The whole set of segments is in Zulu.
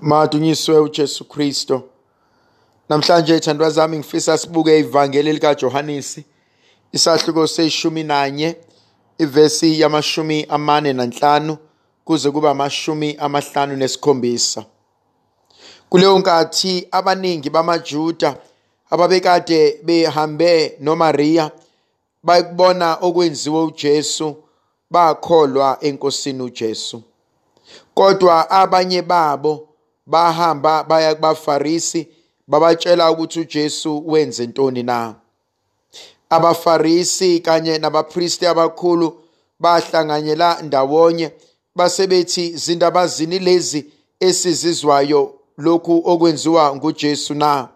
Madunyiswe uJesu Kristo. Namhlanje thandwa zami ngifisa sibuke ivangeli lika Johannesi isahluko seshumi nanye ivesi yamashumi amane nanhlanu kuze kube amashumi amahlanu nesikhombisa. Kuleyo nkathi abaningi bamaJuda ababekade behambe noMaria bayibona okwenziwe uJesu bakholwa enkosini uJesu. Kodwa abanye babo bahamba baya kubafarisi babatshela ukuthi uJesu wenze ntoni na. Abafarisi kanye nabapristi abakhulu bahlanganyela ndawonye basebethi zindaba zini lezi esizizwayo lokhu okwenziwa nguJesu na.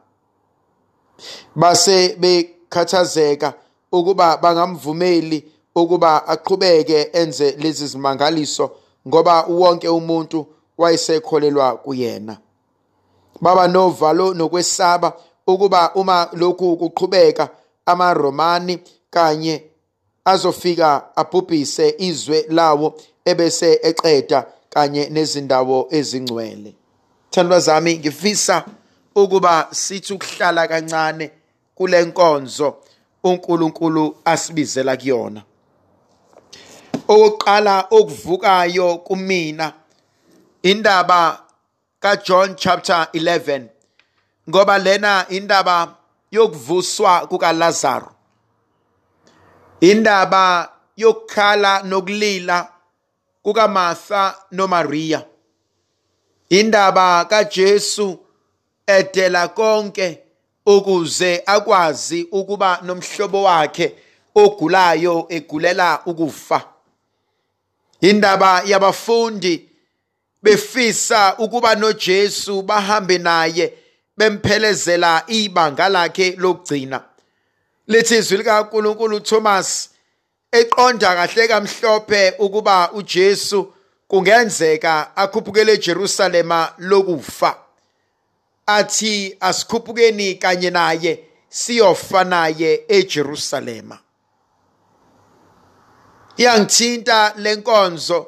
Base bekhathazeka ukuba bangamvumeli ukuba aqhubeke enze lezi zimangaliso ngoba wonke umuntu wayesekholelwa kuyena. Baba novalo nokwesaba ukuba uma lokhu kuqhubeka amaRomani kanye azofika abhubhise izwe lawo ebese eqeda kanye nezindawo ezingcwele. Thandwa zami ngifisa ukuba sithi ukuhlala kancane kule nkonzo uNkulunkulu asibizela kuyona. Okokuqala okuvukayo kumina indaba kaJohn chapter 11 ngoba lena indaba yokuvuswa kukaLazaro. Indaba yokukhala nokulila kukaMartha noMaria. Indaba kaJesu edela konke ukuze akwazi ukuba nomhlobo wakhe ogulayo egulela ukufa. Indaba yabafundi befisa ukuba noJesu bahambe naye bemphelezela ibanga lakhe lokugcina. Lithi izwi likaNkulunkulu uThomas eqonda kahle kamhlophe ukuba uJesu kungenzeka akhuphukele eJerusalema lokufa. Athi asikhuphukeni kanye naye siyofa naye eJerusalema. Iyangithinta lenkonzo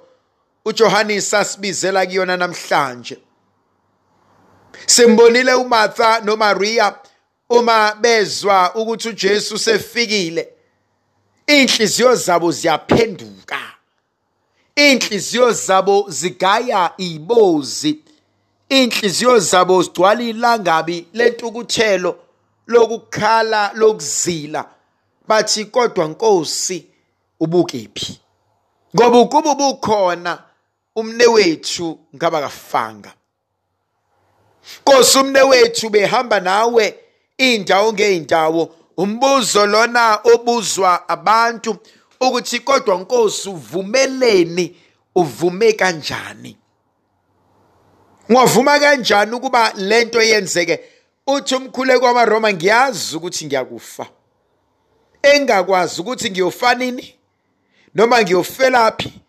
uJohannes asibizela kuyona namhlanje. Simbonile uMartha noMaria uma bezwa ukuthi uJesu sefikile. Inhliziyo zabo ziyaphenduka. Inhliziyo zabo zigaya ibozi. Inhliziyo zabo zigcwala ilangabi lentukuthelo lokukhala lokuzila. Bathi kodwa Nkosi ubukephi? Ngoba ukuba ubukhona umne wethu ngaba kafanga. Nkosi umne wethu behamba nawe indawo ngeindawo umbuzo lona obuzwa abantu ukuthi kodwa Nkosi uvumeleni uvume kanjani? Ngwavuma kanjani ukuba lento yenzeke? Uthi umkhuleko wamaRoma ngiyazi ukuthi ngiyakufa. Engakwazi ukuthi ngiyofa nini? Noma ngiyofelaphi?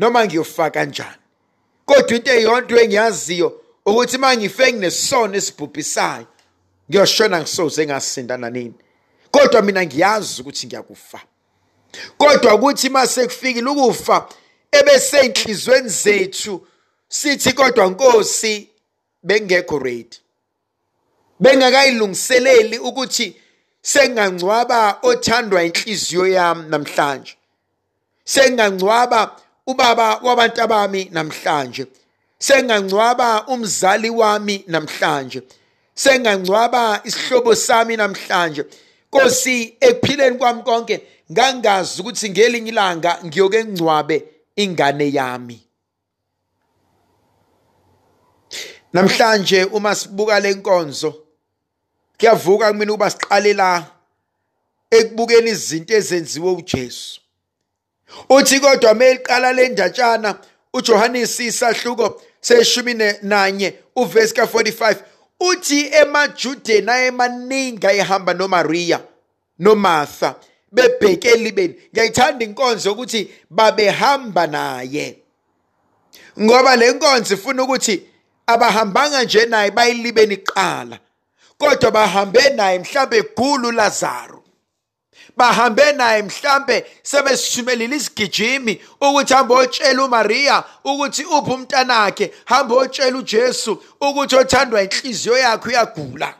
Noma ngiyofa kanjani? Kodwa into eyodwa engiyaziyo ukuthi uma ngife nginesono esibhubhisayo ngiyoshona ngisoze ngasindana nini. Kodwa mina ngiyazi ukuthi ngiyakufa. Kodwa ukuthi mase kufikile ukufa ebese inhlizweni zethu sithi kodwa Nkosi bengekho ready. Bengakayilungiseleli ukuthi sengangcwaba othandwa inhliziyo yami namhlanje. Sengangcwaba ubaba wabantu bami namhlanje. Sengangcwaba umzali wami namhlanje. Sengangcwaba isihlobo sami namhlanje. Nkosi ekuphileni kwami konke ngangazi ukuthi ngelinye ilanga ngiyoke ngcwabe ingane yami. Namhlanje uma sibuka lenkonzo kuyavuka kumina ukuba siqale la ekubukeni izinto ezenziwe uJesu. Uthi kodwa meliqala le ndatshana uJohannes isahluko seshumi nanye uvesi ka45 uthi emajudeni ayemaningi ayehamba noMaria noMartha bebheke elibeni ngiyayithanda inkonzo ukuthi babehamba naye ngoba le nkonzo ifuna ukuthi abahambanga nje naye bayilibeni kuqala kodwa bahambe naye mhlambe egulu Lazaro. Bahambe naye mhlambe sebesithumelile isigijimi ukuthi hambe otshela uMaria ukuthi uphi umntanakhe hambe otshela uJesu ukuthi othandwa inhliziyo yakhe uyagula.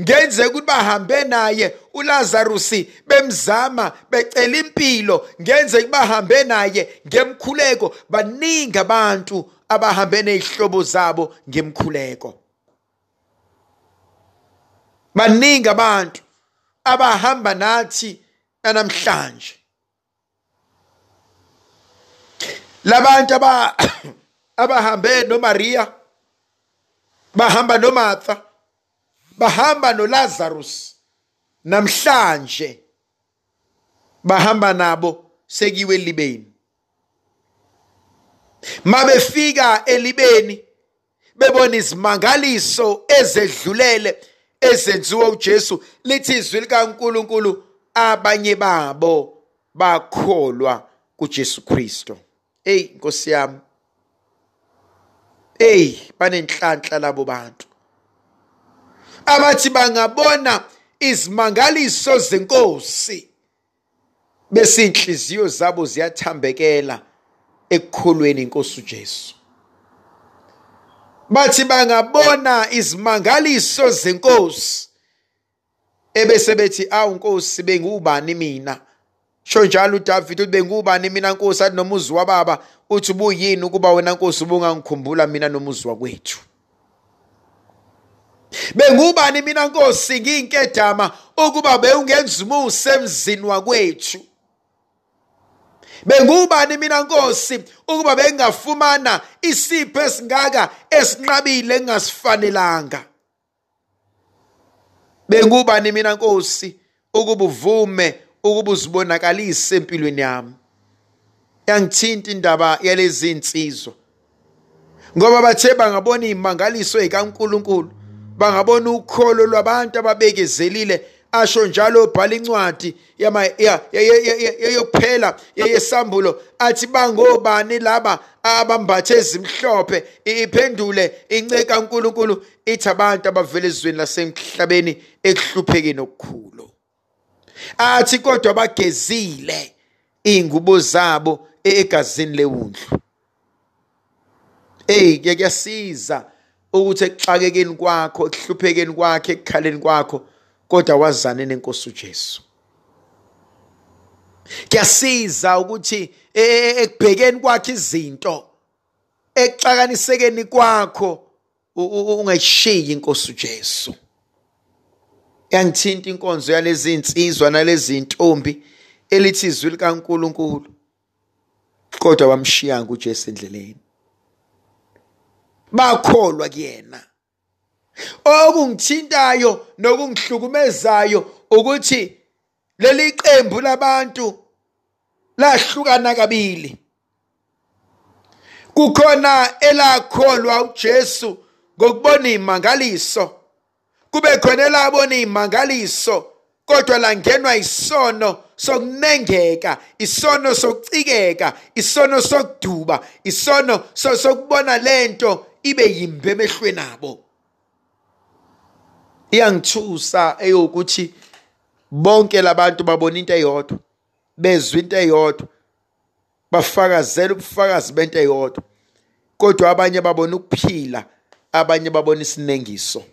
Ngenzeka ukuthi bahambe naye uLazarus bemzama becela impilo. Ngenzeka bahambe naye ngemkhuleko baningi abantu abahambe nezihlobo zabo ngemkhuleko. Baningi abantu. Abahamba nathi namhlanje labantu aba abahambe noMaria bahamba noMartha bahamba noLazarus namhlanje bahamba nabo sekiwe libeni mabefika elibeni bebona izimangaliso ezedlulele ezenziwa uJesu lithi izwi likaNkuluNkulu abanye babo bakholwa kuJesu Kristo. Hey Nkosi yami. Hey banenhlanhla labo bantu. Abathi bangabona izimangaliso zenkosi bese inhliziyo zabo ziyathambekela ekukholweni inkosi uJesu. Bathi bangabona izimangaliso zenkosi ebese bethi awu nkosi bengubani mina? Sho njalo uDavid uthi bengubani mina nkosi athi nomuzi wababa? Uthi ubuyini ukuba wena nkosi ubungangikhumbula mina nomuzi wakwethu? Bengubani mina nkosi ngiyinkedama ukuba bewungenza umusa emzini wakwethu? Bengubani mina nkosi ukuba bengafumana isipho esingaka esinqabile engasifanelanga. Bengubani mina nkosi ukuba uvume ukuba uzibonakalise empilweni yami. Yangithinta indaba yalezi insizwa ngoba bathe bangabona imangaliso ezikaNkuluNkulu bangabona ukholo lwabantu ababekezelile asho njalo ubhala incwadi yokuphela yesambulo athi bangobani laba abambathe ezimhlophe? Iphendule inceke kaNkuluNkulu ithi abantu abavela ezweni lasemhlabeni ekuhluphekeni okukhulu. Athi kodwa bagezile ingubo zabo egazini lewundlu. Hey kuyasiza ukuthi ekuxakekeni kwakho ekuhluphekeni kwakho ekukhaleni kwakho. Kodwa wazane nenkosi uJesu. Kuyasiza ukuthi e, e, ekubhekeni kwakhe izinto ekuxakanisekeni kwakho ungayishiyi inkosi uJesu. Yangithinta inkonzo yalezi insizwa nalezi ntombi elithi izwi likaNkuluNkulu kodwa bamshiyanga uJesu endleleni. Bakholwa kuyena. Okungithintayo nokungihlukumezayo ukuthi leli qembu labantu lahlukana kabili. Kukhona elakholwa uJesu ngokubona imangaliso kube khona elabona imangaliso kodwa langenwa isono sokunengeka isono sokucikeka isono sokuduba isono sokubona lento ibe yimbe emehlweni abo iyangithusa eyokuthi bonke labantu babona into eyodwa bezwa into eyodwa bafakazela ubufakazi bento eyodwa. Kodwa abanye babona ukuphila abanye babona isinengiso.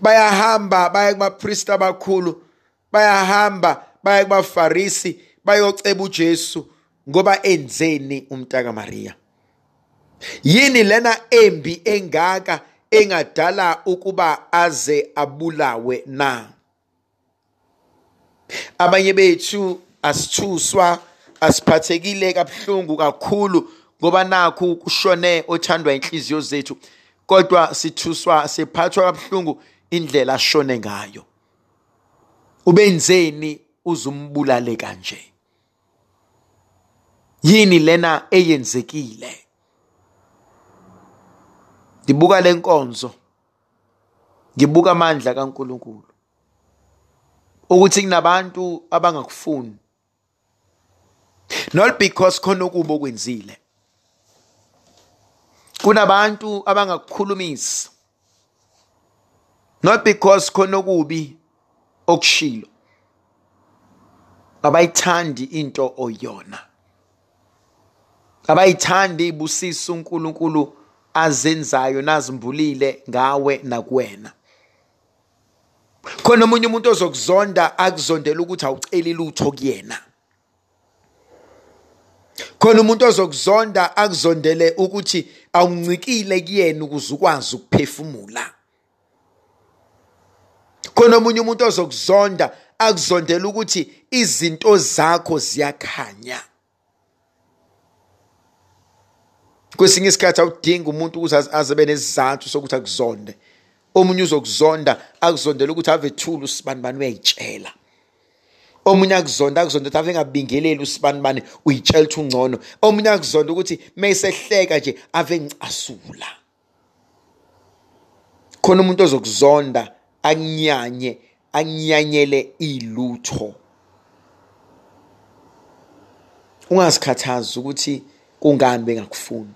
Bayahamba baya kubapriest abakhulu bayahamba baya kubafarisi bayoceba uJesu ngoba enzeni umntaka Maria yini lena embi engaka engadala ukuba aze abulawe na? Abanye bethu asithuswa asiphathekile kabuhlungu kakhulu ngoba nakho kushone othandwa inhliziyo zethu kodwa sithuswa sephathwa kabuhlungu indlela ashone ngayo. Ubenzeni uzumbulale kanje. Yini lena eyenzekile? Ngibuka lenkonzo ngibuka amandla kaNkuluNkulu. Ukuthi kunabantu abangakufuni. Not because khona ukubo kwenzile kunabantu abangakukhulumisi. Not because khona okubi okushilo. Abayithandi into oyona. Abayithandi ibusisa uNkulunkulu azenzayo nazimbulile ngawe nakuwena. Khona omunye umuntu ozokuzonda akuzondela ukuthi awuceli lutho kuyena. Khona umuntu ozokuzonda akuzondele ukuthi awuncikile kuyena ukuze ukwazi ukuphefumula. Khona omunye umuntu ozokuzonda akuzondela ukuthi izinto zakho ziyakhanya. Kwesinye isikhathi awudingi umuntu ukuthi aze nesizathu sokuthi akuzonde. Omunye uzokuzonda akuzondela ukuthi ave thula usibanibani uyayitshela. Omunye akuzonda akuzonda ukuthi ave ngabingeleli usibanibani uyitshela ukuthi ungcono. Omunye akuzonda ukuthi mayisehleka nje ave ngicasula. Khona umuntu ozokuzonda akunyanye akunyanyele ilutho. Ungazikhathazi ukuthi kungani bengakufuni.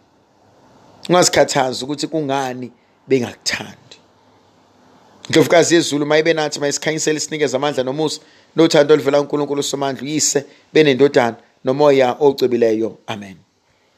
Ungazikhathazi ukuthi kungani bengakuthandi. Indlovukazi yezulu mayibe nathi mayisikhanyisele isinikeze amandla nomusa nothando oluvela unkulunkulu somandla uyise benendodana nomoya ocwebileyo. Amen.